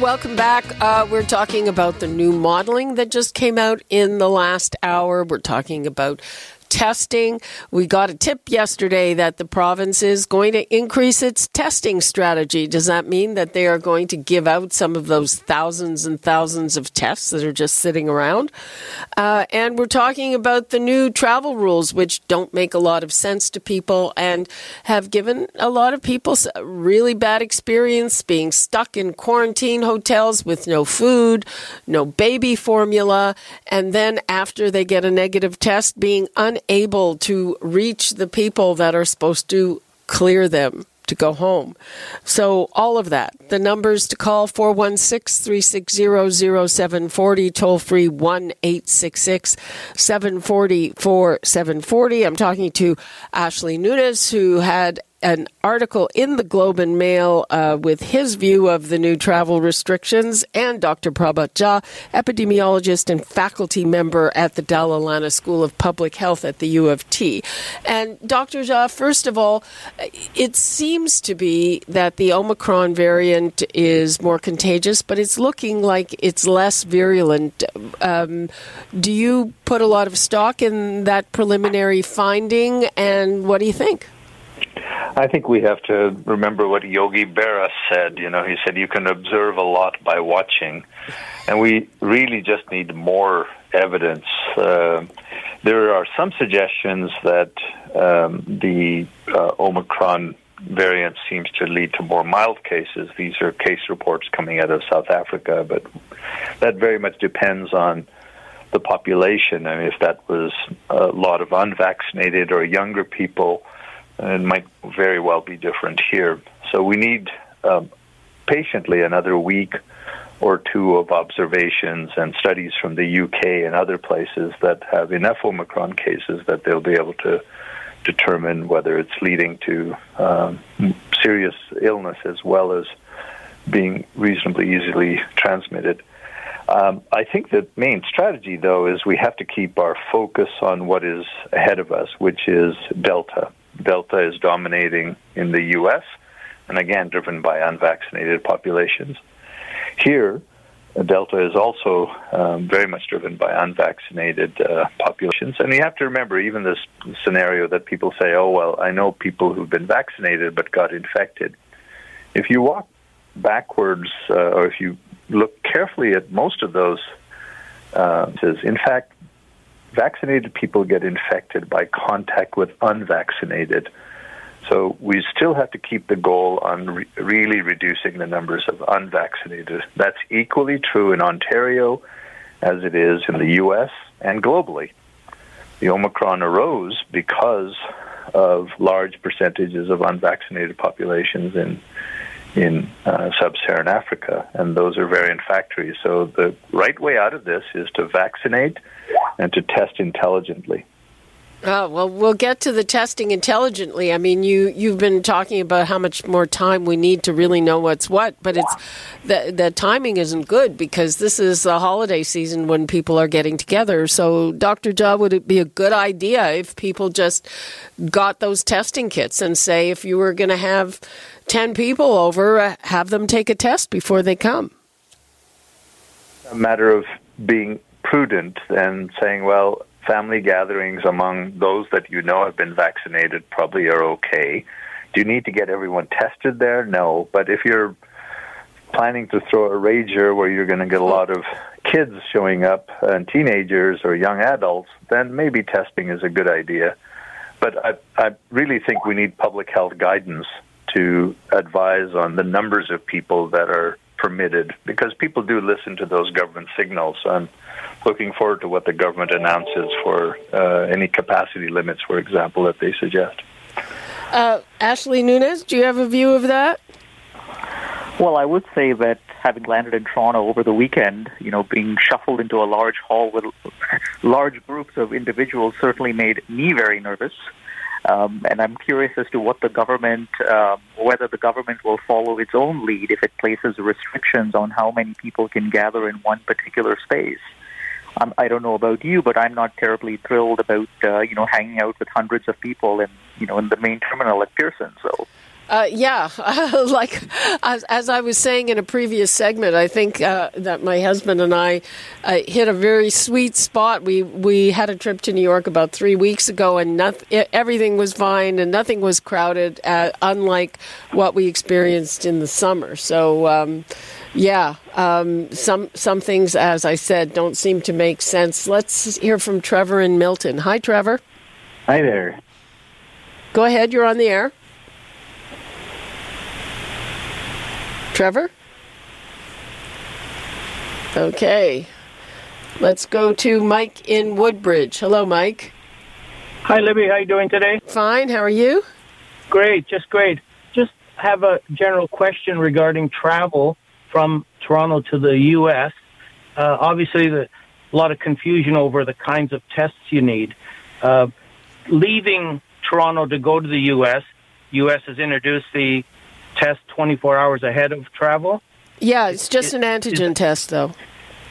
Welcome back. Uh, we're talking about the new modeling that just came out in the last hour. We're talking about testing. We got a tip yesterday that the province is going to increase its testing strategy. Does that mean that they are going to give out some of those thousands and thousands of tests that are just sitting around? Uh, and we're talking about the new travel rules, which don't make a lot of sense to people and have given a lot of people a really bad experience being stuck in quarantine hotels with no food, no baby formula, and then after they get a negative test, being unable unable to reach the people that are supposed to clear them to go home. So, all of that. The numbers to call 416 360 0740, toll free 1 866 740 4740. I'm talking to Ashley Nunes, who had an article in the Globe and Mail uh, with his view of the new travel restrictions, and Dr. Prabhat Jha, epidemiologist and faculty member at the Dalla Lana School of Public Health at the U of T. And Dr. Jha, first of all, it seems to be that the Omicron variant is more contagious, but it's looking like it's less virulent. Um, do you put a lot of stock in that preliminary finding, and what do you think? I think we have to remember what Yogi Berra said. You know, he said you can observe a lot by watching, and we really just need more evidence. Uh, there are some suggestions that um, the uh, Omicron variant seems to lead to more mild cases. These are case reports coming out of South Africa, but that very much depends on the population. I mean, if that was a lot of unvaccinated or younger people it might very well be different here. So we need um, patiently another week or two of observations and studies from the UK and other places that have enough Omicron cases that they'll be able to determine whether it's leading to um, serious illness as well as being reasonably easily transmitted. Um, I think the main strategy, though, is we have to keep our focus on what is ahead of us, which is Delta. Delta is dominating in the U.S., and again, driven by unvaccinated populations. Here, Delta is also um, very much driven by unvaccinated uh, populations. And you have to remember, even this scenario that people say, oh, well, I know people who've been vaccinated but got infected. If you walk backwards, uh, or if you look carefully at most of those, uh, in fact, vaccinated people get infected by contact with unvaccinated. So we still have to keep the goal on re- really reducing the numbers of unvaccinated. That's equally true in Ontario as it is in the U.S. and globally. The Omicron arose because of large percentages of unvaccinated populations in in uh, sub-Saharan Africa, and those are variant factories. So the right way out of this is to vaccinate and to test intelligently. Oh, well, we'll get to the testing intelligently. I mean, you you've been talking about how much more time we need to really know what's what, but it's the the timing isn't good because this is the holiday season when people are getting together. So, Dr. Jha, would it be a good idea if people just got those testing kits and say if you were going to have 10 people over, uh, have them take a test before they come? A matter of being prudent and saying, well, family gatherings among those that you know have been vaccinated probably are okay. Do you need to get everyone tested there? No. But if you're planning to throw a rager where you're going to get a lot of kids showing up and teenagers or young adults, then maybe testing is a good idea. But I, I really think we need public health guidance to advise on the numbers of people that are permitted because people do listen to those government signals. I'm looking forward to what the government announces for uh, any capacity limits, for example, that they suggest. Uh, Ashley Nunes, do you have a view of that? Well, I would say that having landed in Toronto over the weekend, you know, being shuffled into a large hall with large groups of individuals certainly made me very nervous. Um, and I'm curious as to what the government, um, whether the government will follow its own lead if it places restrictions on how many people can gather in one particular space. Um, I don't know about you, but I'm not terribly thrilled about uh, you know hanging out with hundreds of people in you know in the main terminal at Pearson. So uh, yeah, like as, as, I was saying in a previous segment, I think uh, that my husband and I uh, hit a very sweet spot. We we had a trip to New York about three weeks ago, and nothing, everything was fine and nothing was crowded, uh, unlike what we experienced in the summer. So. Um, yeah, um, some some things, as I said, don't seem to make sense. Let's hear from Trevor in Milton. Hi, Trevor. Hi there. Go ahead. You're on the air. Trevor? Okay. Let's go to Mike in Woodbridge. Hello, Mike. Hi, Libby. How you doing today? Fine. How are you? Great. Just great. Just have a general question regarding travel from Toronto to the U.S. Uh, obviously, the, a lot of confusion over the kinds of tests you need. Uh, leaving Toronto to go to the U.S., U.S. has introduced the test 24 hours ahead of travel? Yeah, it's just an antigen test, though.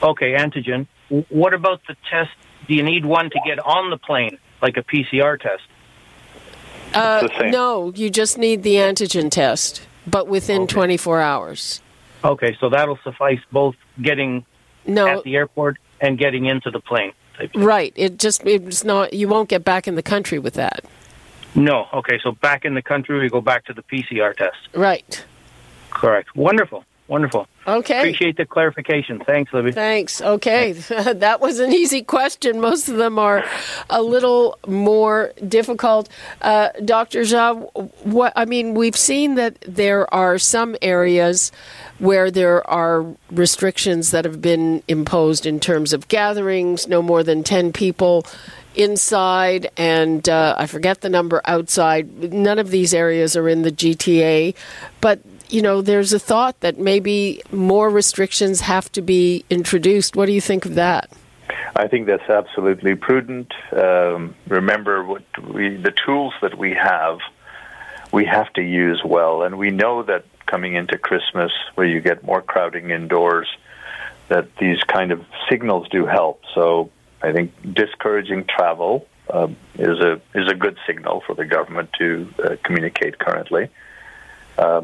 Okay, antigen. What about the test? Do you need one to get on the plane, like a PCR test? Uh, no, you just need the antigen test, but within okay. 24 hours. Okay, so that'll suffice both getting no, at the airport and getting into the plane. Right. It just it's not. You won't get back in the country with that. No. Okay. So back in the country, we go back to the PCR test. Right. Correct. Wonderful. Wonderful. Okay. Appreciate the clarification. Thanks, Libby. Thanks. Okay. that was an easy question. Most of them are a little more difficult. Uh, Dr. Jha, what, I mean, we've seen that there are some areas where there are restrictions that have been imposed in terms of gatherings, no more than 10 people inside and uh, I forget the number outside. None of these areas are in the GTA, but you know, there's a thought that maybe more restrictions have to be introduced. What do you think of that? I think that's absolutely prudent. Um, remember, what we, the tools that we have, we have to use well, and we know that coming into Christmas, where you get more crowding indoors, that these kind of signals do help. So I think discouraging travel uh, is a is a good signal for the government to uh, communicate currently. Uh,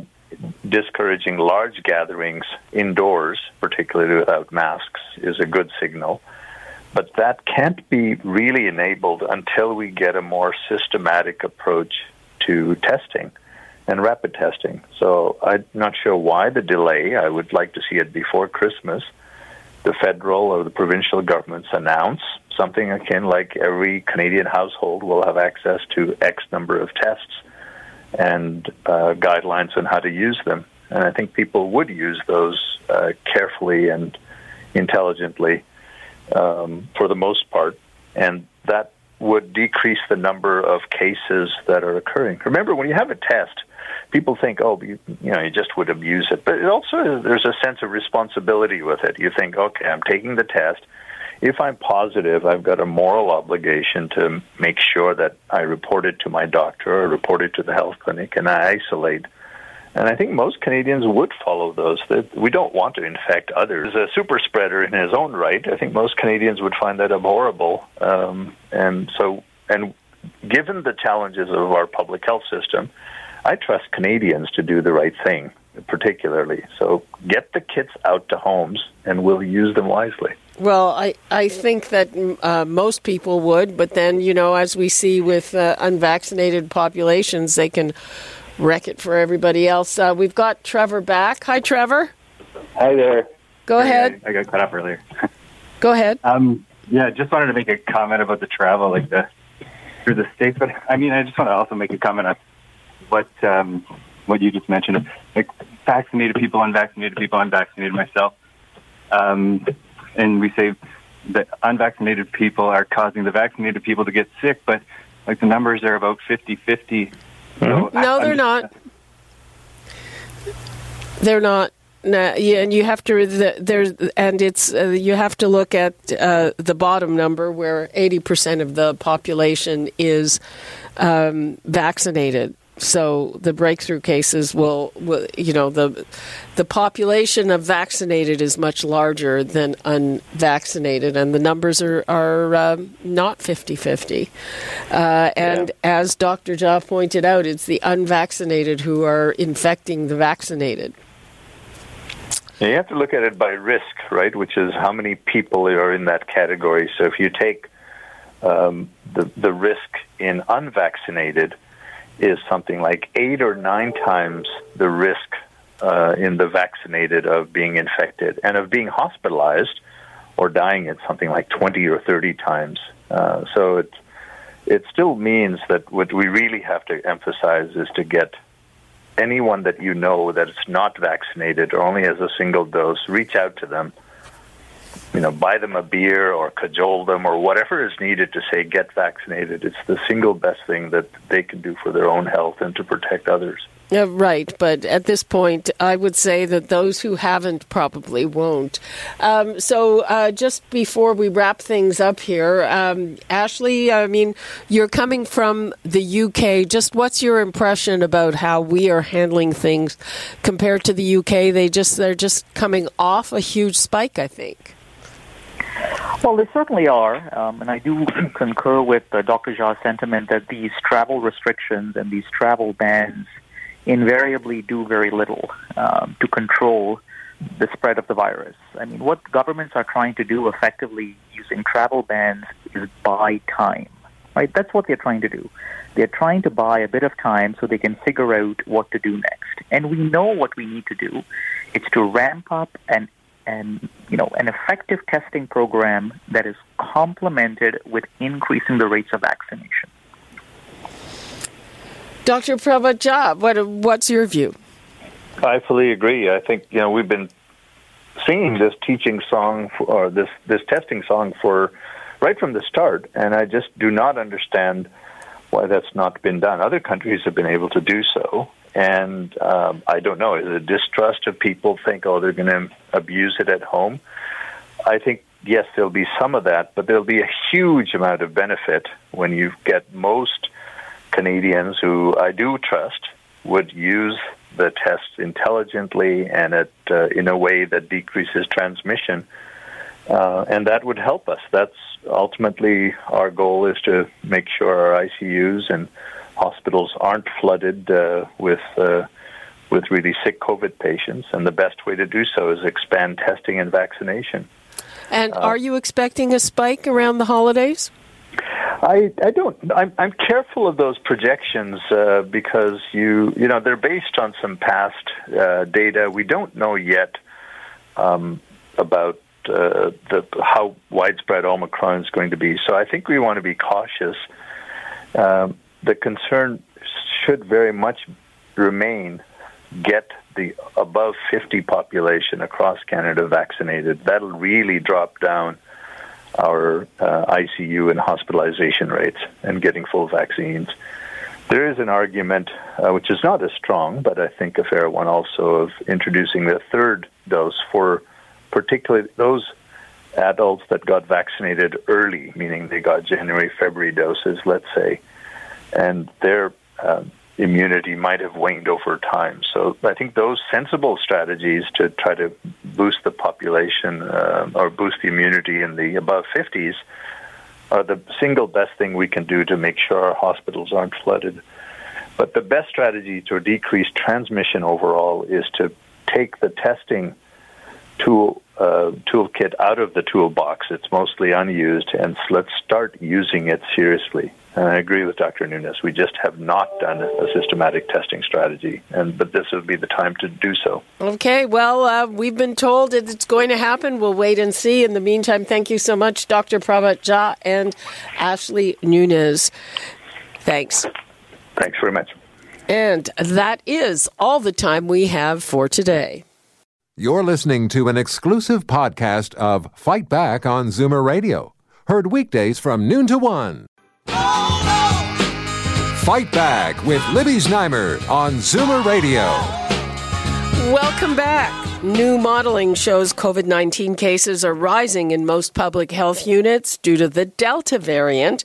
discouraging large gatherings indoors, particularly without masks, is a good signal. But that can't be really enabled until we get a more systematic approach to testing and rapid testing. So I'm not sure why the delay. I would like to see it before Christmas the federal or the provincial governments announce something akin like every Canadian household will have access to X number of tests and uh, guidelines on how to use them. And I think people would use those uh, carefully and intelligently um, for the most part. And that would decrease the number of cases that are occurring. Remember, when you have a test, people think, oh, you, you know, you just would abuse it. But it also, there's a sense of responsibility with it. You think, okay, I'm taking the test. If I'm positive, I've got a moral obligation to make sure that I report it to my doctor or report it to the health clinic and I isolate. And I think most Canadians would follow those. That we don't want to infect others. A super spreader in his own right. I think most Canadians would find that abhorrible. Um, and so, and given the challenges of our public health system, I trust Canadians to do the right thing, particularly. So get the kits out to homes, and we'll use them wisely. Well, I, I think that uh, most people would, but then, you know, as we see with uh, unvaccinated populations, they can wreck it for everybody else. Uh, we've got Trevor back. Hi, Trevor. Hi there. Go Sorry, ahead. I, I, got cut off earlier. Go ahead. Um, yeah, just wanted to make a comment about the travel, like the through the states. But I mean, I just want to also make a comment on what um, what you just mentioned, like vaccinated people, unvaccinated people, unvaccinated myself, um, and we say that unvaccinated people are causing the vaccinated people to get sick, but like the numbers are about 50-50. Mm-hmm. So no, I, they're not. They're not. Now, yeah, and you have to the, there's and it's uh, you have to look at uh, the bottom number where eighty percent of the population is um, vaccinated. So the breakthrough cases will, will, you know, the the population of vaccinated is much larger than unvaccinated, and the numbers are are um, not 50-50. Uh, and yeah. as Dr. Jha pointed out, it's the unvaccinated who are infecting the vaccinated. You have to look at it by risk, right? Which is how many people are in that category. So if you take um, the the risk in unvaccinated is something like eight or nine times the risk uh, in the vaccinated of being infected and of being hospitalized or dying at something like 20 or 30 times. Uh, so it, it still means that what we really have to emphasize is to get anyone that you know that is not vaccinated or only has a single dose, reach out to them you know, buy them a beer or cajole them or whatever is needed to say get vaccinated. It's the single best thing that they can do for their own health and to protect others. Uh, right, but at this point, I would say that those who haven't probably won't. Um, so, uh, just before we wrap things up here, um, Ashley, I mean, you're coming from the UK. Just what's your impression about how we are handling things compared to the UK? They just they're just coming off a huge spike, I think. Well, they certainly are, um, and I do concur with uh, Dr. Jha's sentiment that these travel restrictions and these travel bans invariably do very little um, to control the spread of the virus. I mean, what governments are trying to do effectively using travel bans is buy time, right? That's what they're trying to do. They're trying to buy a bit of time so they can figure out what to do next. And we know what we need to do. It's to ramp up and and you know an effective testing program that is complemented with increasing the rates of vaccination. Dr. Prabhat Jha, what what's your view? I fully agree. I think you know we've been singing this teaching song for, or this this testing song for right from the start, and I just do not understand why that's not been done. Other countries have been able to do so, and um, I don't know, is it distrust of people think, oh, they're going to abuse it at home? I think, yes, there'll be some of that, but there'll be a huge amount of benefit when you get most Canadians who I do trust would use the test intelligently and it, uh, in a way that decreases transmission. Uh, and that would help us. That's ultimately our goal is to make sure our ICUs and hospitals aren't flooded uh, with uh, with really sick COVID patients, and the best way to do so is expand testing and vaccination. And uh, are you expecting a spike around the holidays? I, I don't. I'm, I'm careful of those projections uh, because you you know they're based on some past uh, data. We don't know yet um, about uh, the how widespread Omicron is going to be. So I think we want to be cautious. Um, the concern should very much remain get the above 50 population across Canada vaccinated. That'll really drop down our uh, ICU and hospitalization rates and getting full vaccines. There is an argument, uh, which is not as strong, but I think a fair one also, of introducing the third dose for particularly those adults that got vaccinated early, meaning they got January, February doses, let's say, and their uh, immunity might have waned over time. So I think those sensible strategies to try to boost the population uh, or boost the immunity in the above 50s are the single best thing we can do to make sure our hospitals aren't flooded. But the best strategy to decrease transmission overall is to take the testing tool uh, toolkit out of the toolbox. It's mostly unused, and let's start using it seriously. And I agree with Dr. Nunes. We just have not done a systematic testing strategy, and but this would be the time to do so. Okay. Well, uh, we've been told that it's going to happen. We'll wait and see. In the meantime, thank you so much, Dr. Prabhat Jha and Ashley Nunes. Thanks. Thanks very much. And that is all the time we have for today. You're listening to an exclusive podcast of Fight Back on Zoomer Radio, heard weekdays from noon to one. Fight Back with Libby Znaimer on Zoomer Radio. Welcome back. New modeling shows COVID 19 cases are rising in most public health units due to the Delta variant,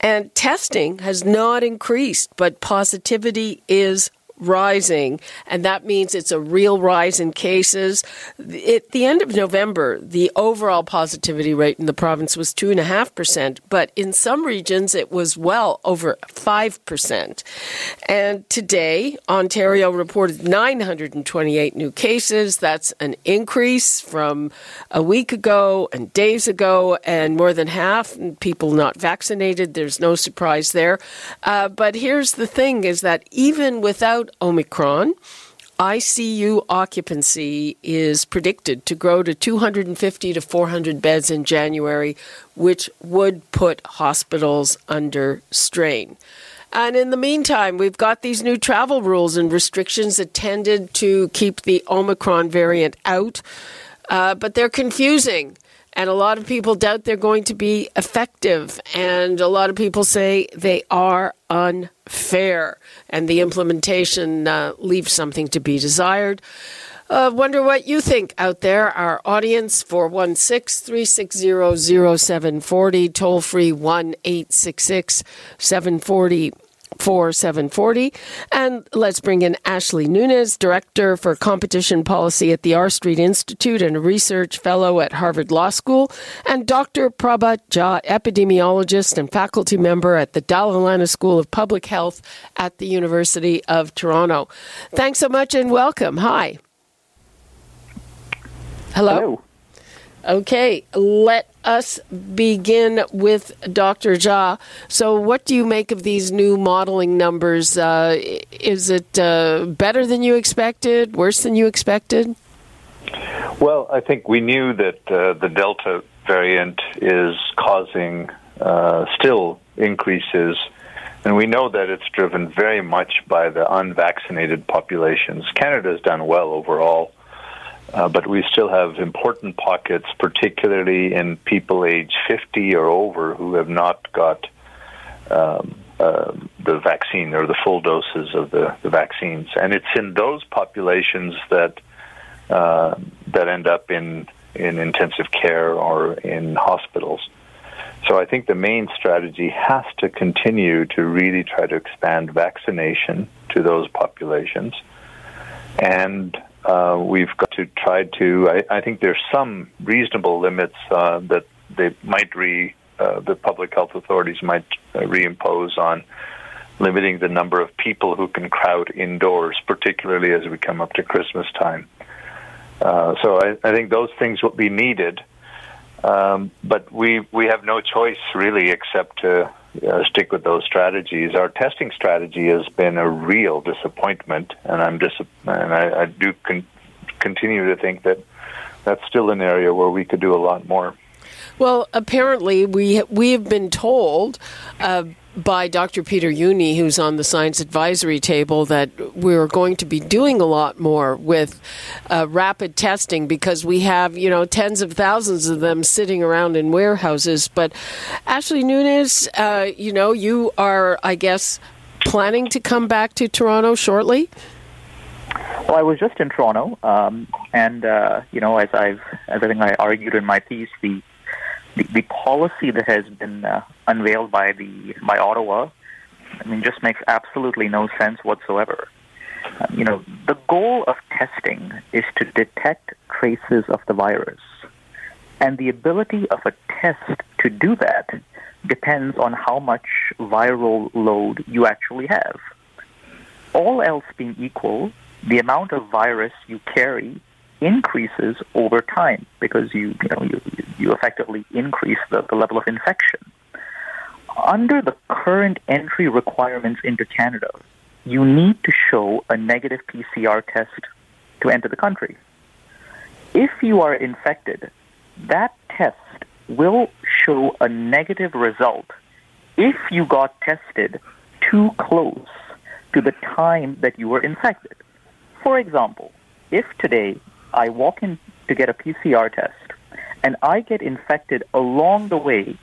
and testing has not increased, but positivity is rising, and that means it's a real rise in cases. At the end of November, the overall positivity rate in the province was 2.5%, but in some regions it was well over 5%. And today, Ontario reported 928 new cases. That's an increase from a week ago and days ago, and more than half people not vaccinated. There's no surprise there. Uh, but here's the thing is that even without Omicron, ICU occupancy is predicted to grow to 250 to 400 beds in January, which would put hospitals under strain. And in the meantime, we've got these new travel rules and restrictions that tended to keep the Omicron variant out, uh, but they're confusing. And a lot of people doubt they're going to be effective. And a lot of people say they are unfair. And the implementation uh, leaves something to be desired. Uh, wonder what you think out there. Our audience 416 360 0740, toll free 1 866 740 And let's bring in Ashley Nunes, Director for Competition Policy at the R Street Institute and a research fellow at Harvard Law School, and Dr. Prabhat Jha, epidemiologist and faculty member at the Lana School of Public Health at the University of Toronto. Thanks so much and welcome. Hi. Hello. Hello. Okay, let us begin with Dr. Jha. So, what do you make of these new modeling numbers? Uh, is it uh, better than you expected, worse than you expected? Well, I think we knew that uh, the Delta variant is causing uh, still increases, and we know that it's driven very much by the unvaccinated populations. Canada has done well overall uh, but we still have important pockets, particularly in people age 50 or over who have not got um, uh, the vaccine or the full doses of the, the vaccines. And it's in those populations that uh, that end up in, in intensive care or in hospitals. So I think the main strategy has to continue to really try to expand vaccination to those populations and uh, we've got to try to. I, I, think there's some reasonable limits uh, that they might re uh, the public health authorities might uh, reimpose on limiting the number of people who can crowd indoors, particularly as we come up to Christmas time. Uh, so I, I, think those things will be needed, um, but we we have no choice really except to uh, stick with those strategies. Our testing strategy has been a real disappointment, and I'm dis- and I, I do con- continue to think that that's still an area where we could do a lot more. Well, apparently we we have been told uh, by Dr. Peter Jüni, who's on the science advisory table, that we're going to be doing a lot more with uh, rapid testing because we have, you know, tens of thousands of them sitting around in warehouses. But Ashley Nunes, uh, you know, you are, I guess, planning to come back to Toronto shortly. Well, I was just in Toronto, um, and uh, you know, as I've as I think I argued in my piece, the the, the policy that has been uh, unveiled by the by Ottawa, I mean, just makes absolutely no sense whatsoever. Uh, you know, the goal of testing is to detect traces of the virus, and the ability of a test to do that depends on how much viral load you actually have. All else being equal, the amount of virus you carry increases over time because you you know you, you effectively increase the, the level of infection. Under the current entry requirements into Canada, you need to show a negative PCR test to enter the country. If you are infected, that test will show a negative result if you got tested too close to the time that you were infected. For example, if today I walk in to get a PCR test and I get infected along the way,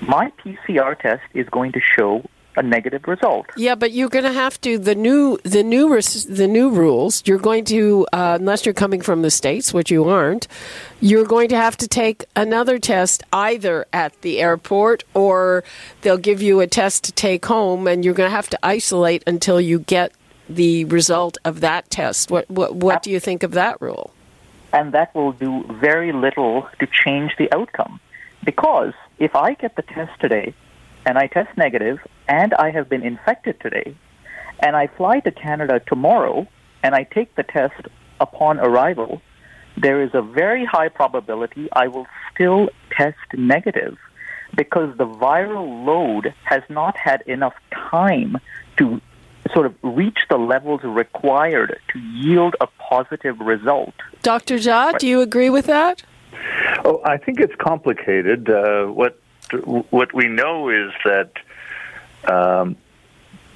my PCR test is going to show a negative result. Yeah, but you're going to have to the new the new the new rules. You're going to uh, unless you're coming from the states, which you aren't. You're going to have to take another test either at the airport or they'll give you a test to take home, and you're going to have to isolate until you get the result of that test. What what what do you think of that rule? And that will do very little to change the outcome, because if I get the test today and I test negative and I have been infected today, and I fly to Canada tomorrow and I take the test upon arrival, there is a very high probability I will still test negative because the viral load has not had enough time to sort of reach the levels required to yield a positive result. Dr. Jha, do you agree with that? Oh, I think it's complicated. Uh, what what we know is that um,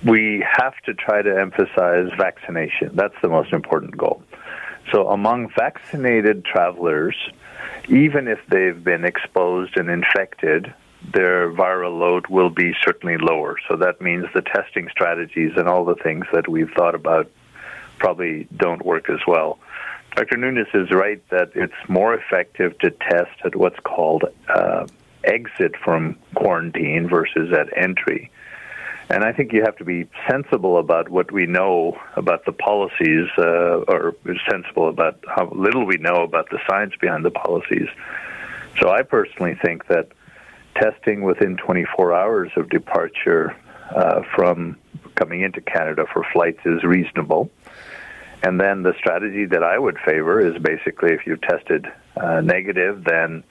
we have to try to emphasize vaccination. That's the most important goal. So, among vaccinated travelers, even if they've been exposed and infected, their viral load will be certainly lower. So, that means the testing strategies and all the things that we've thought about probably don't work as well. Dr. Nunes is right that it's more effective to test at what's called uh, exit from quarantine versus at entry. And I think you have to be sensible about what we know about the policies, uh, or sensible about how little we know about the science behind the policies. So I personally think that testing within 24 hours of departure uh, from coming into Canada for flights is reasonable. And then the strategy that I would favor is basically if you've tested uh, negative, then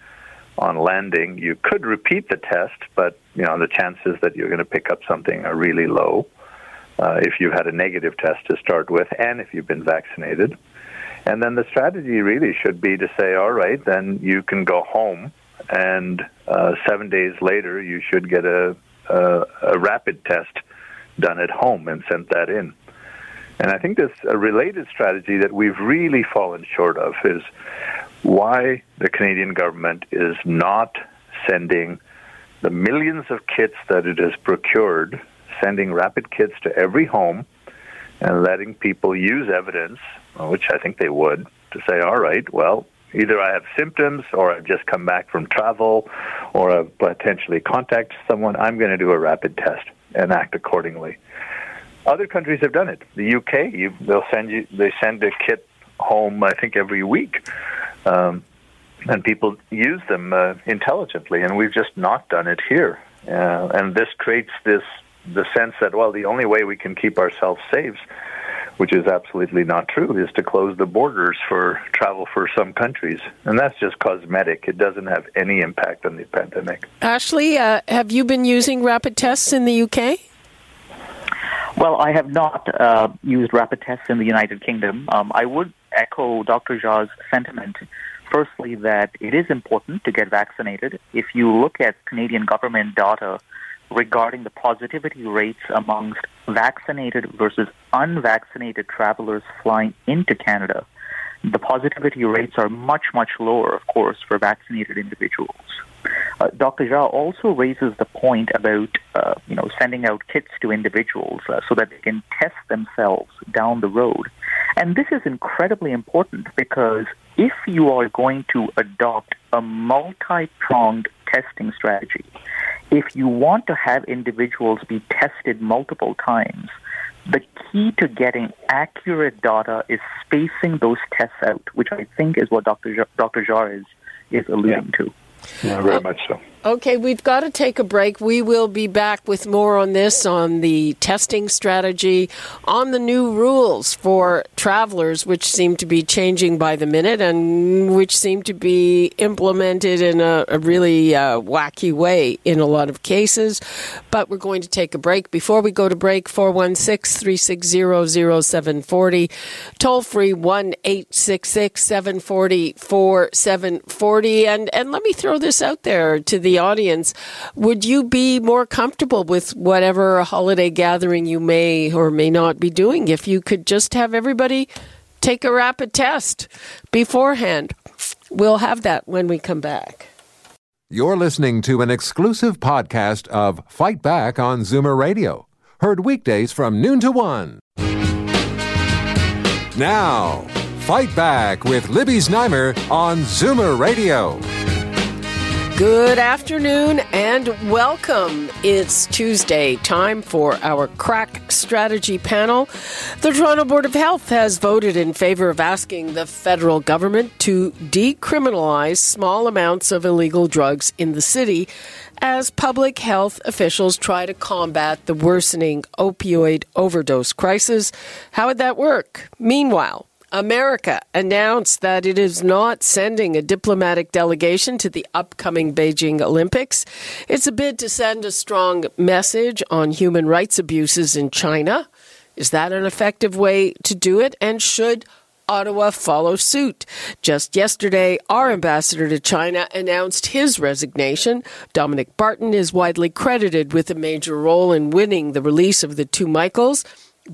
on landing, you could repeat the test, but you know the chances that you're going to pick up something are really low. Uh, if you've had a negative test to start with, and if you've been vaccinated, and then the strategy really should be to say, all right, then you can go home, and uh, seven days later you should get a, a, a rapid test done at home and sent that in. And I think this a related strategy that we've really fallen short of is why the Canadian government is not sending the millions of kits that it has procured, sending rapid kits to every home and letting people use evidence, which I think they would, to say, all right, well, either I have symptoms or I've just come back from travel or I've potentially contacted someone, I'm going to do a rapid test and act accordingly. Other countries have done it. The UK, you, they'll send you, they send a kit home, I think, every week um, and people use them uh, intelligently, and we've just not done it here. Uh, and this creates this the sense that well, the only way we can keep ourselves safe, which is absolutely not true, is to close the borders for travel for some countries, and that's just cosmetic. It doesn't have any impact on the pandemic. Ashley, uh, have you been using rapid tests in the UK? Well, I have not uh, used rapid tests in the United Kingdom. Um, I would echo Dr. Jha's sentiment. Firstly, that it is important to get vaccinated. If you look at Canadian government data regarding the positivity rates amongst vaccinated versus unvaccinated travelers flying into Canada, the positivity rates are much, much lower, of course, for vaccinated individuals. Uh, Dr. Jha also raises the point about uh, you know sending out kits to individuals uh, so that they can test themselves down the road. And this is incredibly important because if you are going to adopt a multi-pronged testing strategy, if you want to have individuals be tested multiple times, the key to getting accurate data is spacing those tests out, which I think is what Dr. J- Dr. Jha is, is alluding yeah. to. Yeah, very much so. Okay, we've got to take a break. We will be back with more on this, on the testing strategy, on the new rules for travelers, which seem to be changing by the minute and which seem to be implemented in a, a really uh, wacky way in a lot of cases. But we're going to take a break. Before we go to break, 416 360 0740, toll free 1 866 740 4740. And, and let me throw this out there to the the audience, would you be more comfortable with whatever holiday gathering you may or may not be doing if you could just have everybody take a rapid test beforehand? We'll have that when we come back. You're listening to an exclusive podcast of Fight Back on Zoomer Radio, heard weekdays from noon to one. Now, Fight Back with Libby Znaimer on Zoomer Radio. Good afternoon and welcome. It's Tuesday, time for our crack strategy panel. The Toronto Board of Health has voted in favor of asking the federal government to decriminalize small amounts of illegal drugs in the city as public health officials try to combat the worsening opioid overdose crisis. How would that work? Meanwhile, America announced that it is not sending a diplomatic delegation to the upcoming Beijing Olympics. It's a bid to send a strong message on human rights abuses in China. Is that an effective way to do it? And should Ottawa follow suit. Just yesterday, our ambassador to China announced his resignation. Dominic Barton is widely credited with a major role in winning the release of the two Michaels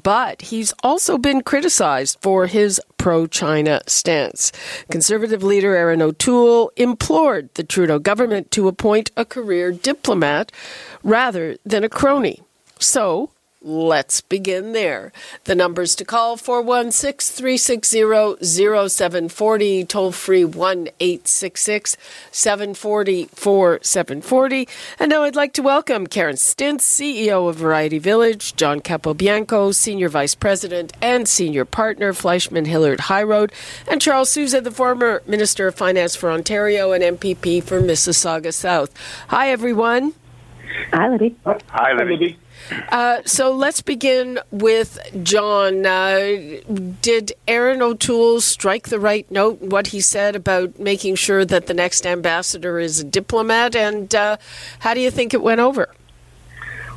but he's also been criticized for his pro China stance. Conservative leader Erin O'Toole implored the Trudeau government to appoint a career diplomat rather than a crony. So, Let's begin there. The numbers to call 416 360 0740, toll free 1 866 740 4740. And now I'd like to welcome Karen Stintz, CEO of Variety Village, John Capobianco, Senior Vice President and Senior Partner, FleishmanHillard HighRoad, and Charles Sousa, the former Minister of Finance for Ontario and MPP for Mississauga South. Hi, everyone. Hi, Libby. Hi, Libby. Uh, so let's begin with John. Uh, did Erin O'Toole strike the right note? In what he said about making sure that the next ambassador is a diplomat, and uh, how do you think it went over?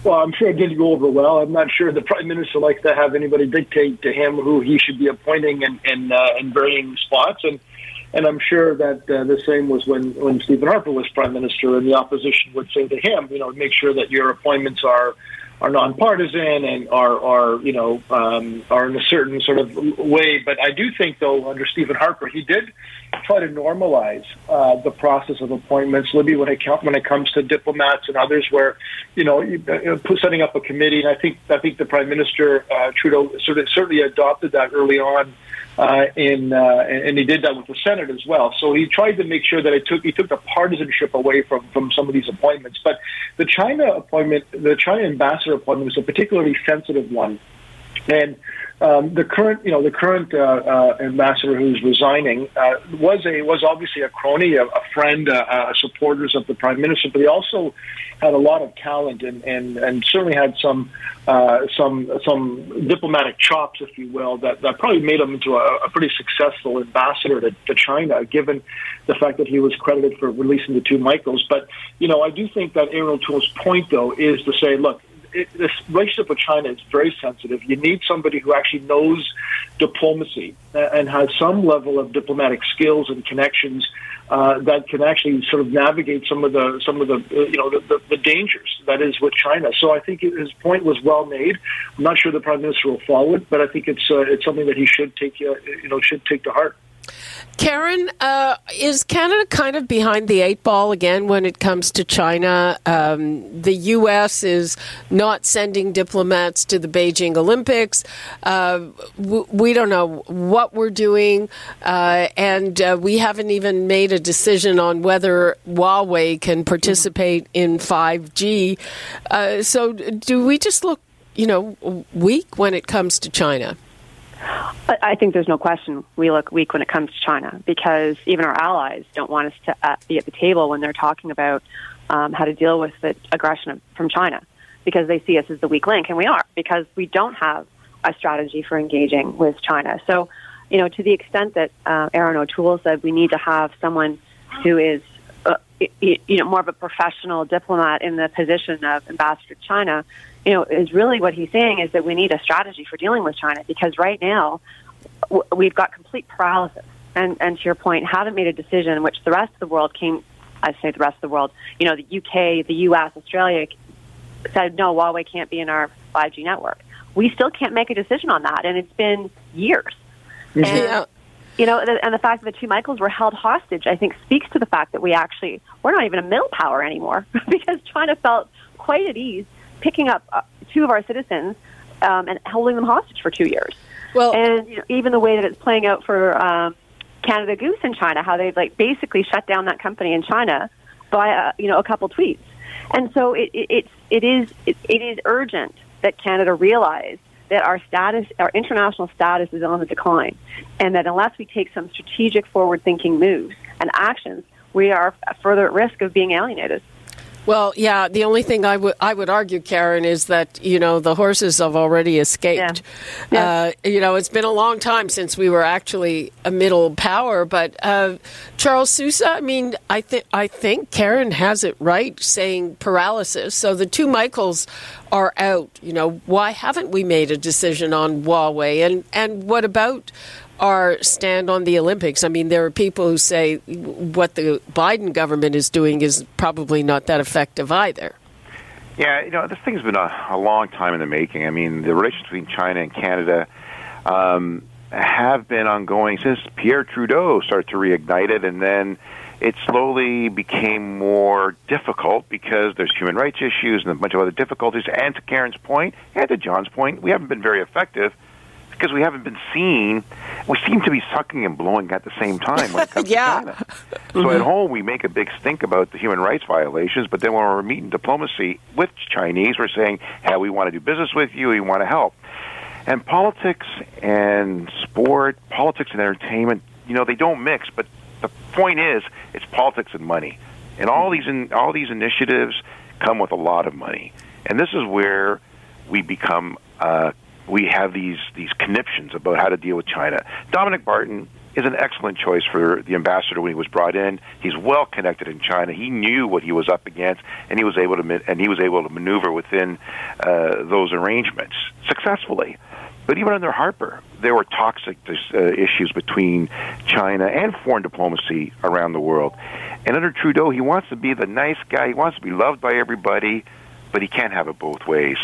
Well, I'm sure it didn't go over well. I'm not sure the prime minister likes to have anybody dictate to him who he should be appointing in in, uh, in varying spots, and and I'm sure that uh, the same was when when Stephen Harper was prime minister, and the opposition would say to him, you know, make sure that your appointments are are nonpartisan and are are you know um, are in a certain sort of way. But I do think, though, under Stephen Harper, he did try to normalize uh, the process of appointments. Libby, when it when it comes to diplomats and others, where you know setting up a committee, and I think I think the Prime Minister uh, Trudeau sort certainly adopted that early on uh, in uh, and he did that with the Senate as well. So he tried to make sure that it took he took the partisanship away from from some of these appointments. But the China appointment, the China ambassador appointment, was a particularly sensitive one, and um, the current, you know, the current uh, uh, ambassador who's resigning uh, was a was obviously a crony, a, a friend, uh, uh, supporters of the prime minister, but he also had a lot of talent and and, and certainly had some uh, some some diplomatic chops, if you will, that, that probably made him into a, a pretty successful ambassador to, to China, given the fact that he was credited for releasing the two Michaels. But you know, I do think that Erin O'Toole's point, though, is to say, look, it, this relationship with China is very sensitive. You need somebody who actually knows diplomacy and has some level of diplomatic skills and connections uh, that can actually sort of navigate some of the some of the uh, you know the, the, the, dangers that is with China. So I think his point was well made. I'm not sure the prime minister will follow it, but I think it's uh, it's something that he should take uh, you know should take to heart. Karen, uh, is Canada kind of behind the eight ball again when it comes to China? Um, the U.S. is not sending diplomats to the Beijing Olympics. Uh, we don't know what we're doing, uh, and uh, we haven't even made a decision on whether Huawei can participate in 5G. Uh, so, do we just look, you know, weak when it comes to China? I think there's no question we look weak when it comes to China because even our allies don't want us to uh, be at the table when they're talking about um, how to deal with the aggression from China because they see us as the weak link, and we are because we don't have a strategy for engaging with China. So, you know, to the extent that uh, Erin O'Toole said we need to have someone who is, uh, you know, more of a professional diplomat in the position of ambassador to China, you know, is really what he's saying is that we need a strategy for dealing with China because right now we've got complete paralysis. And, and to your point, haven't made a decision in which the rest of the world came, I say the rest of the world, you know, the UK, the US, Australia said, no, Huawei can't be in our 5G network. We still can't make a decision on that. And it's been years. Yeah. you know, and the fact that the two Michaels were held hostage, I think, speaks to the fact that we actually we're not even a middle power anymore because China felt quite at ease picking up uh, two of our citizens um, and holding them hostage for two years. Well, and you know, even the way that it's playing out for um, Canada Goose in China, how they've like basically shut down that company in China by uh, you know a couple tweets, and so it, it, it's it is it, it is urgent that Canada realize that our status, our international status, is on the decline, and that unless we take some strategic, forward-thinking moves and actions, we are further at risk of being alienated. Well, yeah. The only thing I would I would argue, Karen, is that you know the horses have already escaped. Yeah. Yeah. Uh, you know, it's been a long time since we were actually a middle power. But uh, Charles Sousa, I mean, I think I think Karen has it right saying paralysis. So the two Michaels are out. You know, why haven't we made a decision on Huawei? And and what about our stand on the Olympics. I mean, there are people who say what the Biden government is doing is probably not that effective either. Yeah, you know, this thing's been a, a long time in the making. I mean, the relations between China and Canada um, have been ongoing since Pierre Trudeau started to reignite it, and then it slowly became more difficult because there's human rights issues and a bunch of other difficulties. And to Karen's point, and to John's point, we haven't been very effective because we haven't been seen. We seem to be sucking and blowing at the same time when it comes yeah. to China. So at home, we make a big stink about the human rights violations, but then when we're meeting diplomacy with Chinese, we're saying, "Hey, we want to do business with you. We want to help." And politics and sport, politics and entertainment, you know, they don't mix. But the point is, it's politics and money, and all these in, all these initiatives come with a lot of money, and this is where we become uh, we have these these conniptions about how to deal with China. Dominic Barton is an excellent choice for the ambassador when he was brought in. He's well connected in China. He knew what he was up against, and he was able to and he was able to maneuver within uh, those arrangements successfully. But even under Harper, there were toxic uh, issues between China and foreign diplomacy around the world. And under Trudeau, he wants to be the nice guy. He wants to be loved by everybody, but he can't have it both ways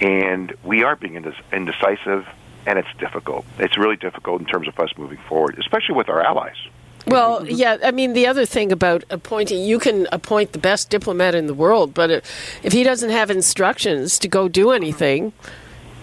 and we are being indecisive, and it's difficult. It's really difficult in terms of us moving forward, especially with our allies. Well, yeah, I mean, the other thing about appointing, you can appoint the best diplomat in the world, but if he doesn't have instructions to go do anything,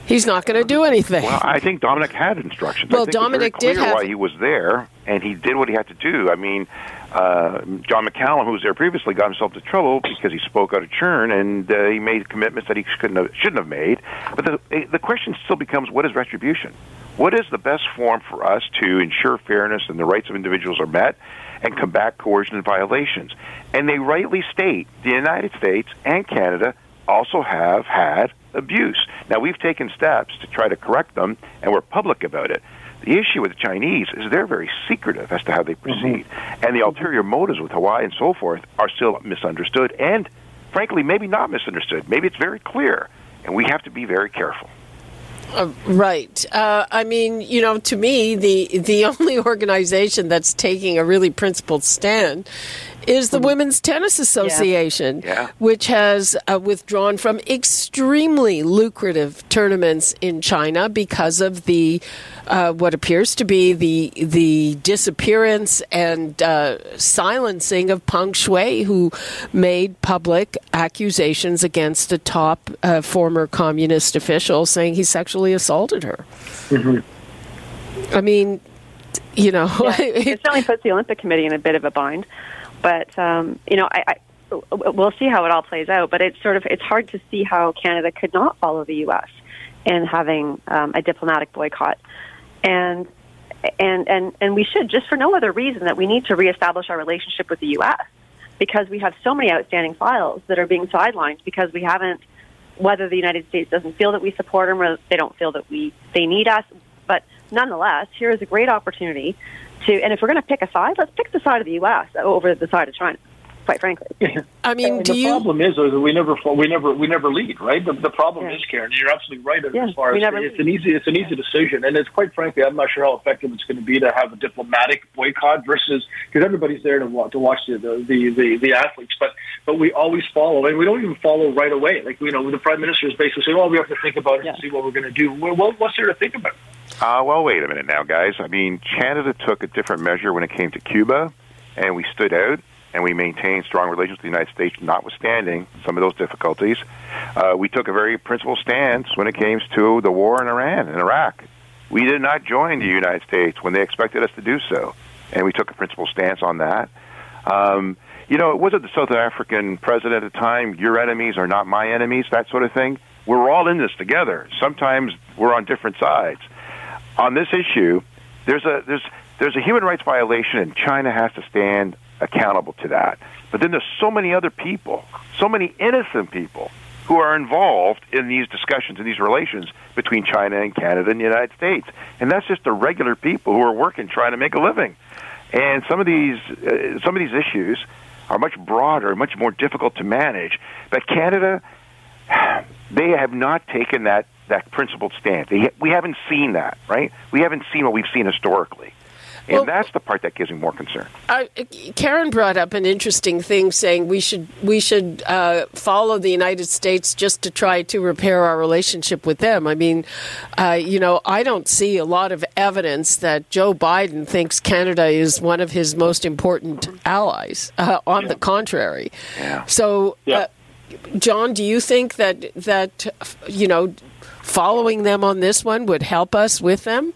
he's not going to do anything. Well, I think Dominic had instructions. Well, Dominic did have. why he was there, and he did what he had to do. I mean, uh, John McCallum, who was there previously, got himself into trouble because he spoke out of turn and uh, he made commitments that he couldn't have, shouldn't have made. But the the question still becomes: What is retribution? What is the best form for us to ensure fairness and the rights of individuals are met? and combat coercion and violations. And they rightly state the United States and Canada also have had abuse. Now, we've taken steps to try to correct them, and we're public about it. The issue with the Chinese is they're very secretive as to how they proceed, mm-hmm. and the ulterior motives with Huawei and so forth are still misunderstood, and frankly, maybe not misunderstood. Maybe it's very clear, and we have to be very careful. Uh, right. Uh, I mean, you know, to me, the the only organization that's taking a really principled stand is the Women's Tennis Association, yeah. which has uh, withdrawn from extremely lucrative tournaments in China because of the uh, what appears to be the the disappearance and uh, silencing of Peng Shuai, who made public accusations against a top uh, former communist official, saying he sexually assaulted her. Mm-hmm. I mean, you know, yeah, it certainly puts the Olympic Committee in a bit of a bind. But um, you know, I, I we'll see how it all plays out. But it's sort of it's hard to see how Canada could not follow the U.S. in having um, a diplomatic boycott, and and and and we should just for no other reason that we need to reestablish our relationship with the U.S. because we have so many outstanding files that are being sidelined because we haven't whether the United States doesn't feel that we support them or they don't feel that we they need us. But nonetheless, here is a great opportunity to, and if we're going to pick a side, let's pick the side of the U.S. over the side of China. Quite frankly. I mean, And do the you? problem is, is that we never we never we never lead, right? The, the problem Yeah. is, Karen, you're absolutely right as, Yeah, as far as never it's lead. an easy it's an easy decision, and it's quite frankly, I'm not sure how effective it's going to be to have a diplomatic boycott versus because everybody's there to watch to watch the the, the the the athletes, but but we always follow, and we don't even follow right away. Like you know, the prime minister is basically saying, "Oh, we have to think about it Yeah. and see what we're going to do." Well, what, what's there to think about? Uh, well, wait a minute now, guys. I mean, Canada took a different measure when it came to Cuba, and we stood out and we maintained strong relations with the United States, notwithstanding some of those difficulties. Uh, we took a very principled stance when it came to the war in Iran and Iraq. We did not join the United States when they expected us to do so, and we took a principled stance on that. Um, you know, it wasn't the South African president at the time, your enemies are not my enemies, that sort of thing. We're all in this together. Sometimes we're on different sides. On this issue, there's a there's there's a human rights violation and China has to stand accountable to that. But then there's so many other people, so many innocent people who are involved in these discussions and these relations between China and Canada and the United States. And that's just the regular people who are working trying to make a living. And some of these uh, some of these issues are much broader, much more difficult to manage. But Canada, they have not taken that that principled stand. They, we haven't seen that, right? We haven't seen what we've seen historically. And Well- that's the part that gives me more concern. I, Karen brought up an interesting thing, saying we should we should uh, follow the United States just to try to repair our relationship with them. I mean, uh, you know, I don't see a lot of evidence that Joe Biden thinks Canada is one of his most important allies. Uh, on the contrary, Yeah. so. Yeah. Uh, John, do you think that that you know following them on this one would help us with them?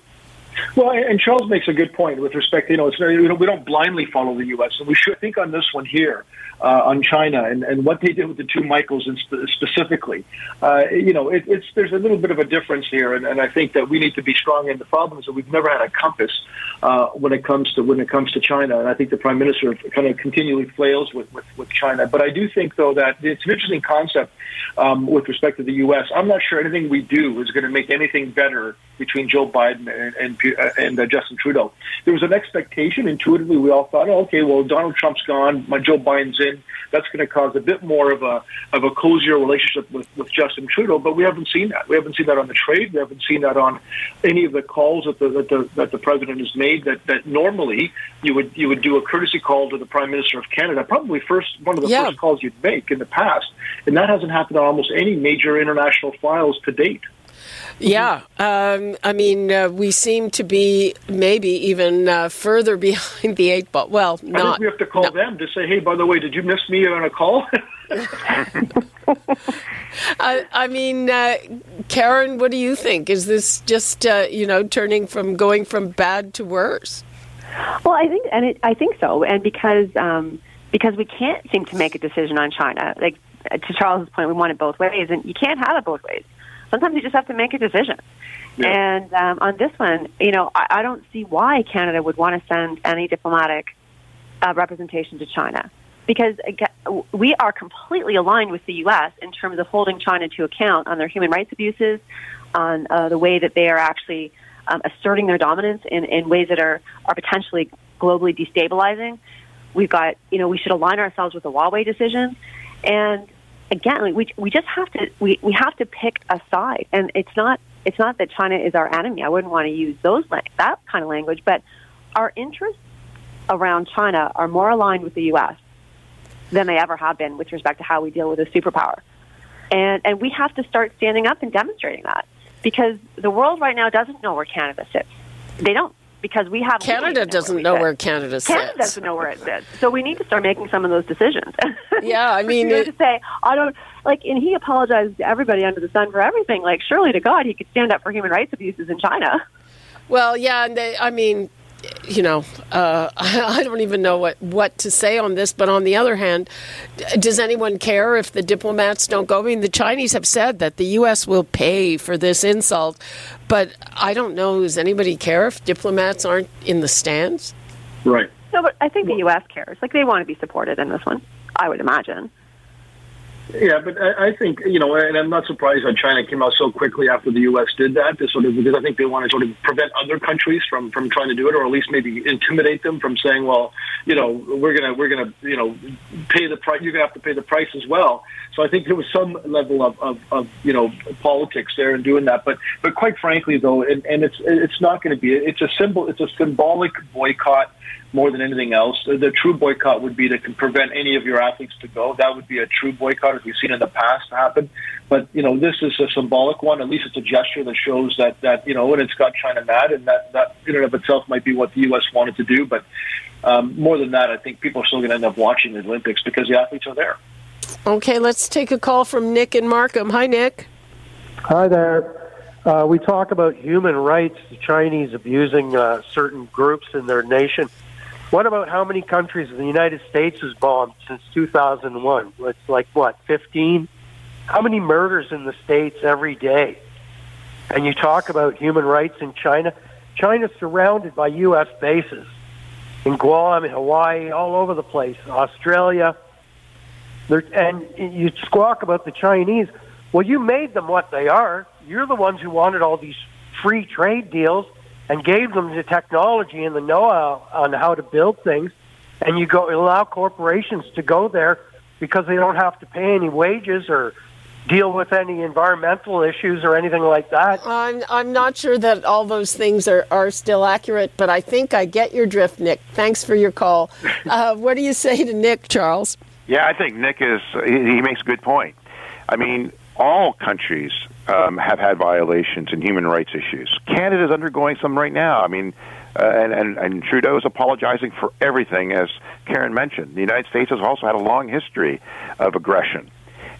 Well, and Charles makes a good point with respect. You know, it's you know, we don't blindly follow the U.S. and we should think on this one here uh, on China and, and what they did with the two Michaels and spe- specifically. Uh, you know, it, it's there's a little bit of a difference here, and, and I think that we need to be strong. And the problem is that we've never had a compass uh, when it comes to when it comes to China, and I think the prime minister kind of continually flails with, with with China. But I do think though that it's an interesting concept um, with respect to the U.S. I'm not sure anything we do is going to make anything better between Joe Biden and and, and uh, Justin Trudeau. There was an expectation. Intuitively, we all thought, oh, okay, well, Donald Trump's gone, my Joe Biden's in. That's going to cause a bit more of a of a cozier relationship with, with Justin Trudeau. But we haven't seen that. We haven't seen that on the trade. We haven't seen that on any of the calls that the that the, that the president has made. That that normally you would you would do a courtesy call to the prime minister of Canada, probably first one of the Yeah. first calls you'd make in the past, and that hasn't happened on almost any major international files to date. Yeah, um, I mean, uh, we seem to be maybe even uh, further behind the eight ball. Well, I not. think we have to call no. them to say, hey, by the way, did you miss me on a call? I, I mean, uh, Karen, what do you think? Is this just uh, you know turning from going from bad to worse? Well, I think, and it, I think so, and because um, because we can't seem to make a decision on China. Like uh, to Charles's point, we want it both ways, and you can't have it both ways. Sometimes you just have to make a decision. Yeah. And um, on this one, you know, I, I don't see why Canada would want to send any diplomatic uh, representation to China. Because we are completely aligned with the U.S. in terms of holding China to account on their human rights abuses, on uh, the way that they are actually um, asserting their dominance in, in ways that are, are potentially globally destabilizing. We've got, you know, we should align ourselves with the Huawei decision. And again, we, we just have to, we, we have to pick a side. And it's not, it's not that China is our enemy. I wouldn't want to use those, that kind of language, but our interests around China are more aligned with the U.S. than they ever have been with respect to how we deal with a superpower. And, and we have to start standing up and demonstrating that because the world right now doesn't know where Canada sits. They don't because we have Canada doesn't know where Canada sits. Canada doesn't know where it sits. So we need to start making some of those decisions. Yeah, I mean, it- to say, I don't like, and he apologized to everybody under the sun for everything. Like, surely to God, he could stand up for human rights abuses in China. Well, yeah, and they, I mean, you know, uh, I don't even know what, what to say on this. But on the other hand, does anyone care if the diplomats don't go? I mean, the Chinese have said that the U.S. will pay for this insult, but I don't know. Does anybody care if diplomats aren't in the stands? right. No, but I think the U.S. cares. Like, they want to be supported in this one. I would imagine. Yeah, but I, I think you know, and I'm not surprised that China came out so quickly after the U.S. did that, to sort of because I think they want to sort of prevent other countries from from trying to do it, or at least maybe intimidate them from saying, well, you know, we're gonna we're gonna you know pay the price. You're gonna have to pay the price as well. So I think there was some level of, of, of you know politics there in doing that. But but quite frankly, though, and, and it's it's not going to be. It's a symbol. It's a symbolic boycott more than anything else. The, the true boycott would be to prevent any of your athletes to go. That would be a true boycott, as we've seen in the past happen. But you know, this is a symbolic one. At least it's a gesture that shows that that you know, and it's got China mad, and that that in and of itself might be what the U.S. wanted to do. But um, more than that, I think people are still going to end up watching the Olympics because the athletes are there. Okay, let's take a call from Nick and Markham. Hi, Nick. Hi there. Uh, we talk about human rights, the Chinese abusing uh, certain groups in their nation. What about how many countries the United States has bombed since 2001? It's like, what, 15? How many murders in the States every day? And you talk about human rights in China. China's surrounded by U.S. bases in Guam, in Hawaii, all over the place, Australia. And you squawk about the Chinese. Well, you made them what they are. You're the ones who wanted all these free trade deals and gave them the technology and the know-how on how to build things, and you go allow corporations to go there because they don't have to pay any wages or deal with any environmental issues or anything like that. I'm, I'm not sure that all those things are, are still accurate, but I think I get your drift, Nick. Thanks for your call. Uh, what do you say to Nick, Charles? Yeah, I think Nick is, he makes a good point. I mean, all countries um, have had violations and human rights issues. Canada is undergoing some right now. I mean, uh, and, and, and Trudeau is apologizing for everything, as Karen mentioned. The United States has also had a long history of aggression.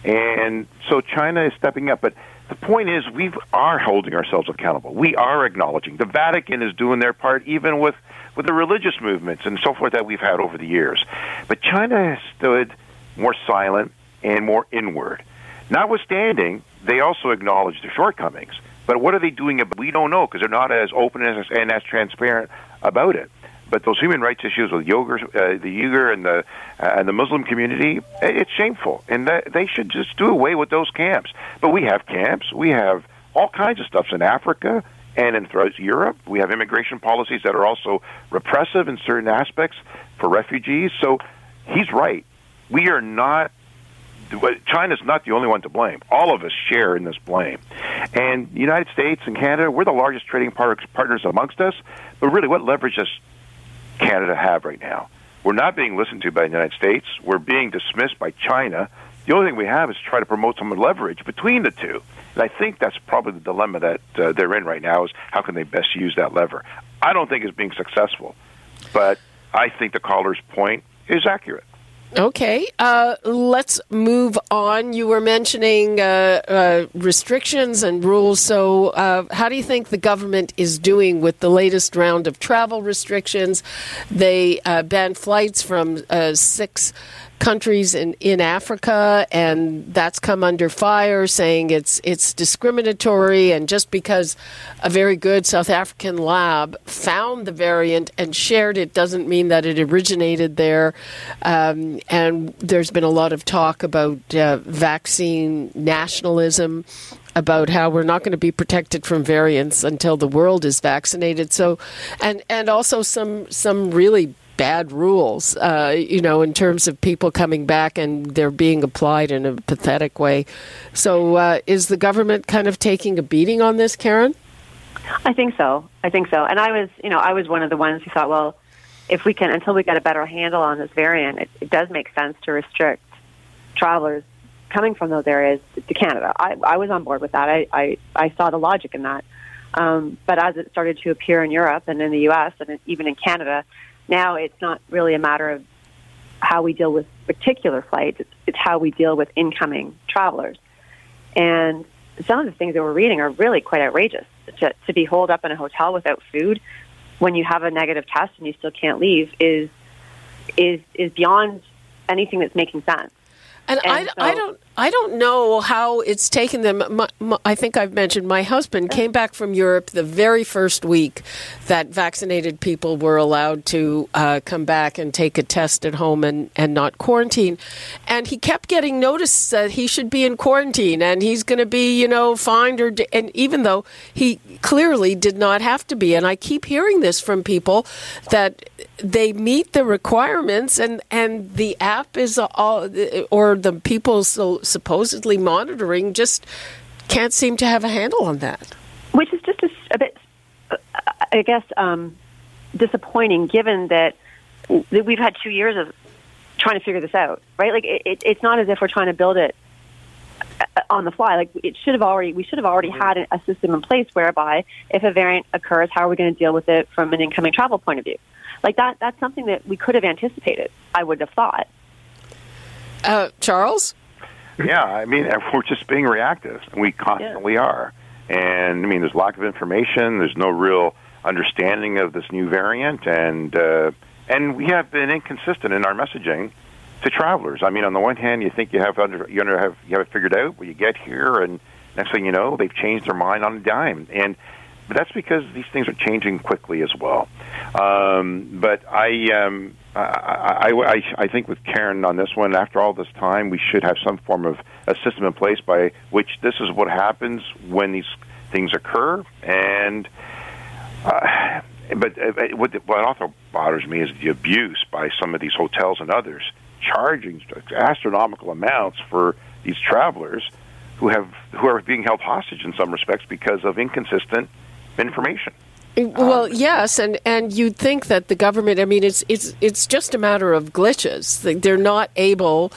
And so China is stepping up. But the point is, we are holding ourselves accountable. We are acknowledging. The Vatican is doing their part, even with, with the religious movements and so forth that we've had over the years. But China has stood more silent and more inward. Notwithstanding, they also acknowledge the shortcomings. But what are they doing? About, we don't know because they're not as open as, and as transparent about it. But those human rights issues with Uyghur, uh, the Uyghur and the uh, and the Muslim community, it's shameful, and that, they should just do away with those camps. But we have camps, we have all kinds of stuff in Africa and in throughout Europe. We have immigration policies that are also repressive in certain aspects for refugees. So he's right. We are not China's not the only one to blame. All of us share in this blame. And the United States and Canada, we're the largest trading partners amongst us. But really, what leverage does Canada have right now? We're not being listened to by the United States. We're being dismissed by China. The only thing we have is to try to promote some leverage between the two. And I think that's probably the dilemma that uh, they're in right now is how can they best use that lever. I don't think it's being successful, but I think the caller's point is accurate. Okay, uh, let's move on. You were mentioning uh, uh, restrictions and rules. So, uh, how do you think the government is doing with the latest round of travel restrictions? They uh, banned flights from uh, six countries in, in Africa, and that's come under fire, saying it's it's discriminatory. And just because a very good South African lab found the variant and shared it doesn't mean that it originated there. Um, and there's been a lot of talk about uh, vaccine nationalism about how we're not going to be protected from variants until the world is vaccinated. So, and and also some some really bad rules, uh, you know, in terms of people coming back and they're being applied in a pathetic way. So, uh, is the government kind of taking a beating on this, Karen? I think so. I think so. And I was, you know, I was one of the ones who thought, well, if we can, until we get a better handle on this variant, it, it does make sense to restrict travelers coming from those areas to Canada. I, I was on board with that. I, I, I saw the logic in that. Um, but as it started to appear in Europe and in the U.S. and even in Canada, now it's not really a matter of how we deal with particular flights, it's, it's how we deal with incoming travelers. And some of the things that we're reading are really quite outrageous. To, to be holed up in a hotel without food when you have a negative test and you still can't leave is is is beyond anything that's making sense. And, And I, so- I don't I don't know how it's taken them. My, my, I think I've mentioned my husband came back from Europe the very first week that vaccinated people were allowed to uh, come back and take a test at home and, and not quarantine. And he kept getting notice that he should be in quarantine and he's going to be, you know, fined or. And even though he clearly did not have to be. And I keep hearing this from people that they meet the requirements and, and the app is all, or the people so supposedly monitoring just can't seem to have a handle on that. which is just a bit, uh, I guess, um, disappointing given that that we've had two years of trying to figure this out, right? Like it, it, it's not as if we're trying to build it uh, on the fly. Like it should have already, we should have already had a system in place whereby if a variant occurs, how are we going to deal with it from an incoming travel point of view? Like that, that's something that we could have anticipated. I would have thought. Uh, Charles? Yeah, I mean, we're just being reactive, and we constantly are. And I mean, there's lack of information. There's no real understanding of this new variant, and uh, and we have been inconsistent in our messaging to travelers. I mean, on the one hand, you think you have under you under have you have it figured out, but you get here, and next thing you know, they've changed their mind on a dime, and but that's because these things are changing quickly as well. Um, but I, um, I, I, I, think with Karen on this one, after all this time, we should have some form of a system in place by which this is what happens when these things occur. And uh, but uh, what, what also bothers me is the abuse by some of these hotels and others charging astronomical amounts for these travelers who have who are being held hostage in some respects because of inconsistent information. Um, well, yes, and, and you'd think that the government. I mean, it's it's it's just a matter of glitches. They- They're not able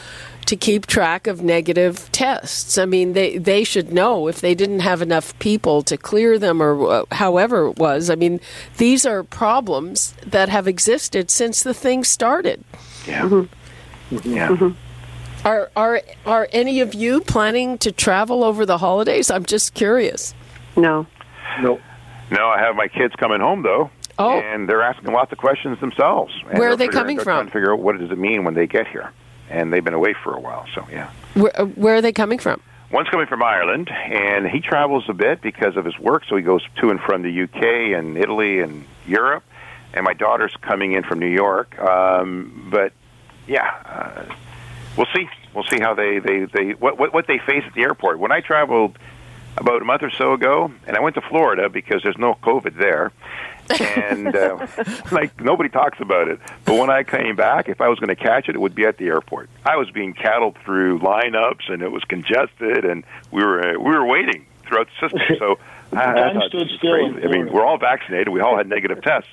to keep track of negative tests. I mean, they they should know if they didn't have enough people to clear them or uh, however it was. I mean, these are problems that have existed since the thing started. Yeah. Mm-hmm. Mm-hmm. Yeah. Mm-hmm. Are are are any of you planning to travel over the holidays? I'm just curious. No. No. No, I have my kids coming home though. Oh. And they're asking lots of questions themselves. Where are they're figuring- coming they're from? Trying to figure out what does it mean when they get here, and they've been away for a while. So yeah. Where, uh, where are they coming from? One's coming from Ireland, and he travels a bit because of his work, so he goes to and from the UK and Italy and Europe. And my daughter's coming in from New York. Um, but yeah, uh, we'll see. We'll see how they they, they what, what what they face at the airport. When I traveled about a month or so ago, and I went to Florida because there's no COVID there, and uh, like nobody talks about it. But when I came back, if I was going to catch it, it would be at the airport. I was being cattled through lineups, and it was congested, and we were uh, we were waiting throughout the system. So I, I Time thought stood still crazy. I mean, we're all vaccinated. We all had negative tests.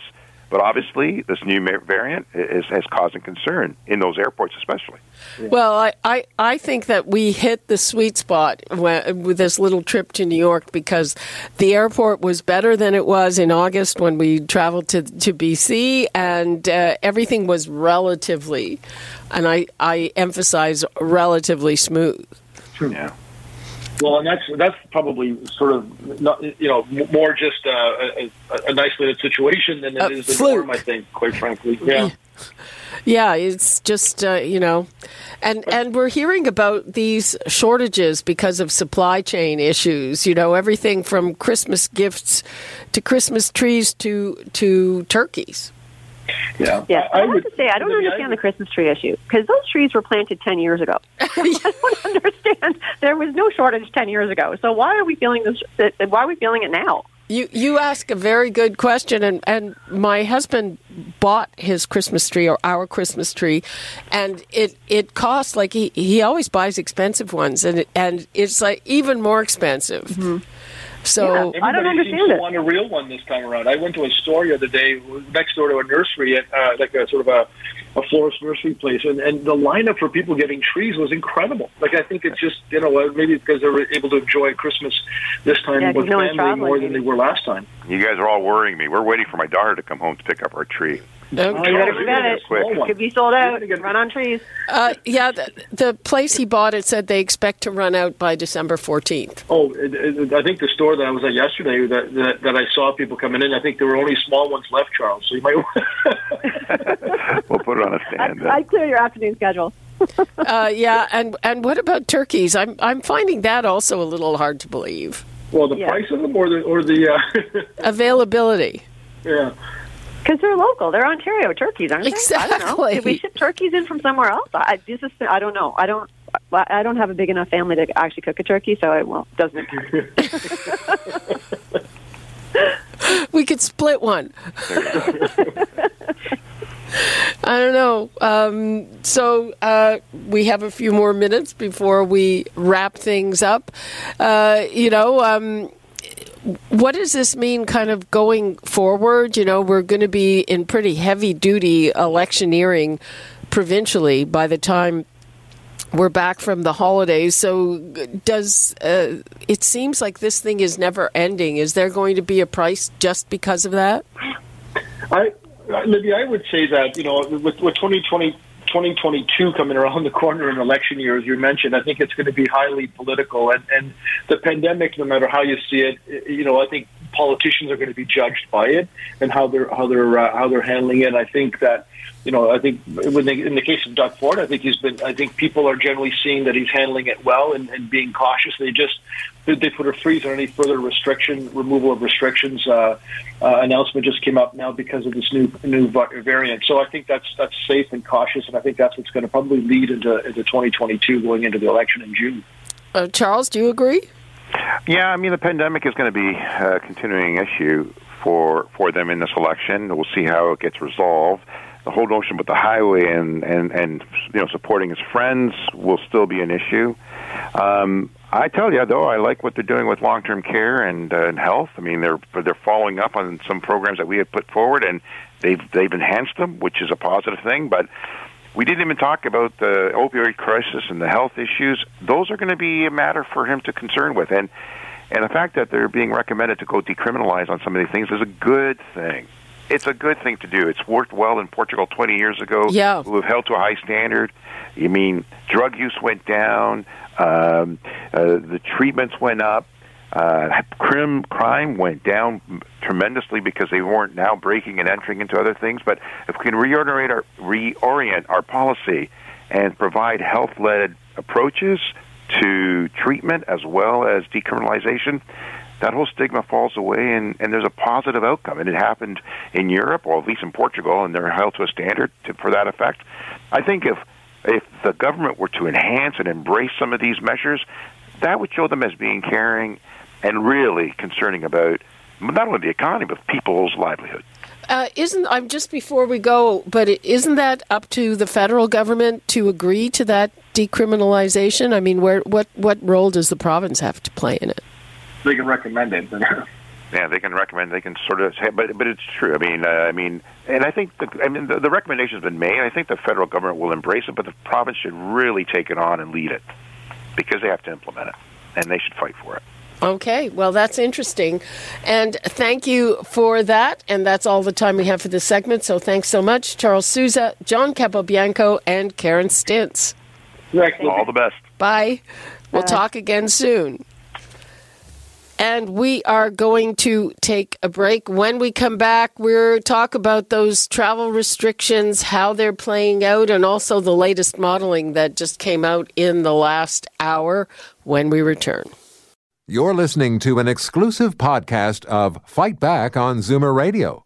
But obviously, this new variant is, is causing concern in those airports, especially. Well, I, I, I think that we hit the sweet spot when, with this little trip to New York because the airport was better than it was in August when we traveled to, to BC, and uh, everything was relatively, and I, I emphasize relatively smooth. True. Yeah. Well, and that's that's probably sort of not you know more just uh, a, a, an isolated situation than it A is the norm. I think, quite frankly. Yeah. Yeah, it's just uh, you know, and and we're hearing about these shortages because of supply chain issues. You know, everything from Christmas gifts to Christmas trees to to turkeys. Yeah. Yeah, I, I have would- to say I don't Libby, I understand would- the Christmas tree issue because those trees were planted ten years ago. I don't understand. There was no shortage ten years ago, so why are we feeling this? that- Why are we feeling it now? You you ask a very good question, and, and my husband bought his Christmas tree or our Christmas tree, and it it costs like he, he always buys expensive ones, and it, and it's like even more expensive. Mm-hmm. So Yeah. I don't Everybody seems understand to it. want a real one this time around. I went to a store the other day next door to a nursery, at, uh, like a sort of a, a florist nursery place, and, and the lineup for people getting trees was incredible. Like I think it's just you know uh, maybe because they were able to enjoy Christmas this time Yeah, 'cause with no family traveling, more than they were last time. You guys are all worrying me. We're waiting for my daughter to come home to pick up our tree. Okay. You better Oh, get it. quick. Could be sold out. You're get- Run on trees. Uh, yeah, the, the place he bought it said they expect to run out by December fourteenth. Oh, it, it, I think the store that I was at yesterday that, that that I saw people coming in. I think there were only small ones left, Charles. So you might. we'll put it on a I'd, stand. then. I'd clear your afternoon schedule. uh, yeah, and and what about turkeys? I'm I'm finding that also a little hard to believe. Well, the yeah. price of them or the or the uh... availability. Yeah. Because they're local, they're Ontario turkeys, aren't they? Exactly. I don't know. Did we ship turkeys in from somewhere else? I, this is, I don't know. I don't. I don't have a big enough family to actually cook a turkey, so it well doesn't. we could split one. I don't know. Um, so uh, we have a few more minutes before we wrap things up. Uh, you know, um, what does this mean kind of going forward? You know, we're going to be in pretty heavy duty electioneering provincially by the time we're back from the holidays. So, does uh, it seems like this thing is never ending? Is there going to be a price just because of that? I, Libby, I would say that you know with, with 2020, 2022 coming around the corner in election year, as you mentioned, I think it's going to be highly political, and and the pandemic, no matter how you see it, you know, I think politicians are going to be judged by it and how they're how they're uh, how they're handling it. I think that you know, I think when they, in the case of Doug Ford, I think he's been. I think people are generally seeing that he's handling it well and, and being cautious. They just they put a freeze on any further restriction, removal of restrictions. Uh, uh, announcement just came up now because of this new new variant. So I think that's that's safe and cautious, and I think that's what's going to probably lead into into 2022, going into the election in June. Uh, Charles, do you agree? Yeah, I mean the pandemic is going to be a continuing issue for for them in this election. We'll see how it gets resolved the whole notion with the highway and and and you know supporting his friends will still be an issue. Um, I tell you though, I like what they're doing with long-term care and, uh, and health. I mean, they're they're following up on some programs that we had put forward, and they've they've enhanced them, which is a positive thing. But we didn't even talk about the opioid crisis and the health issues. Those are going to be a matter for him to concern with, and and the fact that they're being recommended to go decriminalize on some of these things is a good thing it's a good thing to do. It's worked well in Portugal 20 years ago. Yeah. We've held to a high standard. You mean drug use went down, um, uh, the treatments went up, uh, crime crime went down tremendously because they weren't now breaking and entering into other things. But if we can reorient our reorient our policy and provide health led approaches to treatment as well as decriminalization, that whole stigma falls away and, and there's a positive outcome. And it happened in Europe, or at least in Portugal, and they're held to a standard to, for that effect. I think if if the government were to enhance and embrace some of these measures, that would show them as being caring and really concerning about not only the economy but people's livelihood. Uh, isn't I'm just before we go, but isn't that up to the federal government to agree to that decriminalization? I mean, where what what role does the province have to play in it? They can recommend it. yeah, they can recommend. They can sort of say, but but it's true. I mean, uh, I mean, and I think the, I mean the, the recommendation has been made. I think the federal government will embrace it, but the province should really take it on and lead it because they have to implement it, and they should fight for it. Okay, well, that's interesting. And thank you for that. And that's all the time we have for this segment. So thanks so much, Charles Sousa, John Capobianco, and Karen Stintz. All the best. Bye. We'll talk again soon. And we are going to take a break. When we come back, we'll talk about those travel restrictions, how they're playing out, and also the latest modeling that just came out in the last hour when we return. You're listening to an exclusive podcast of Fight Back on Zoomer Radio.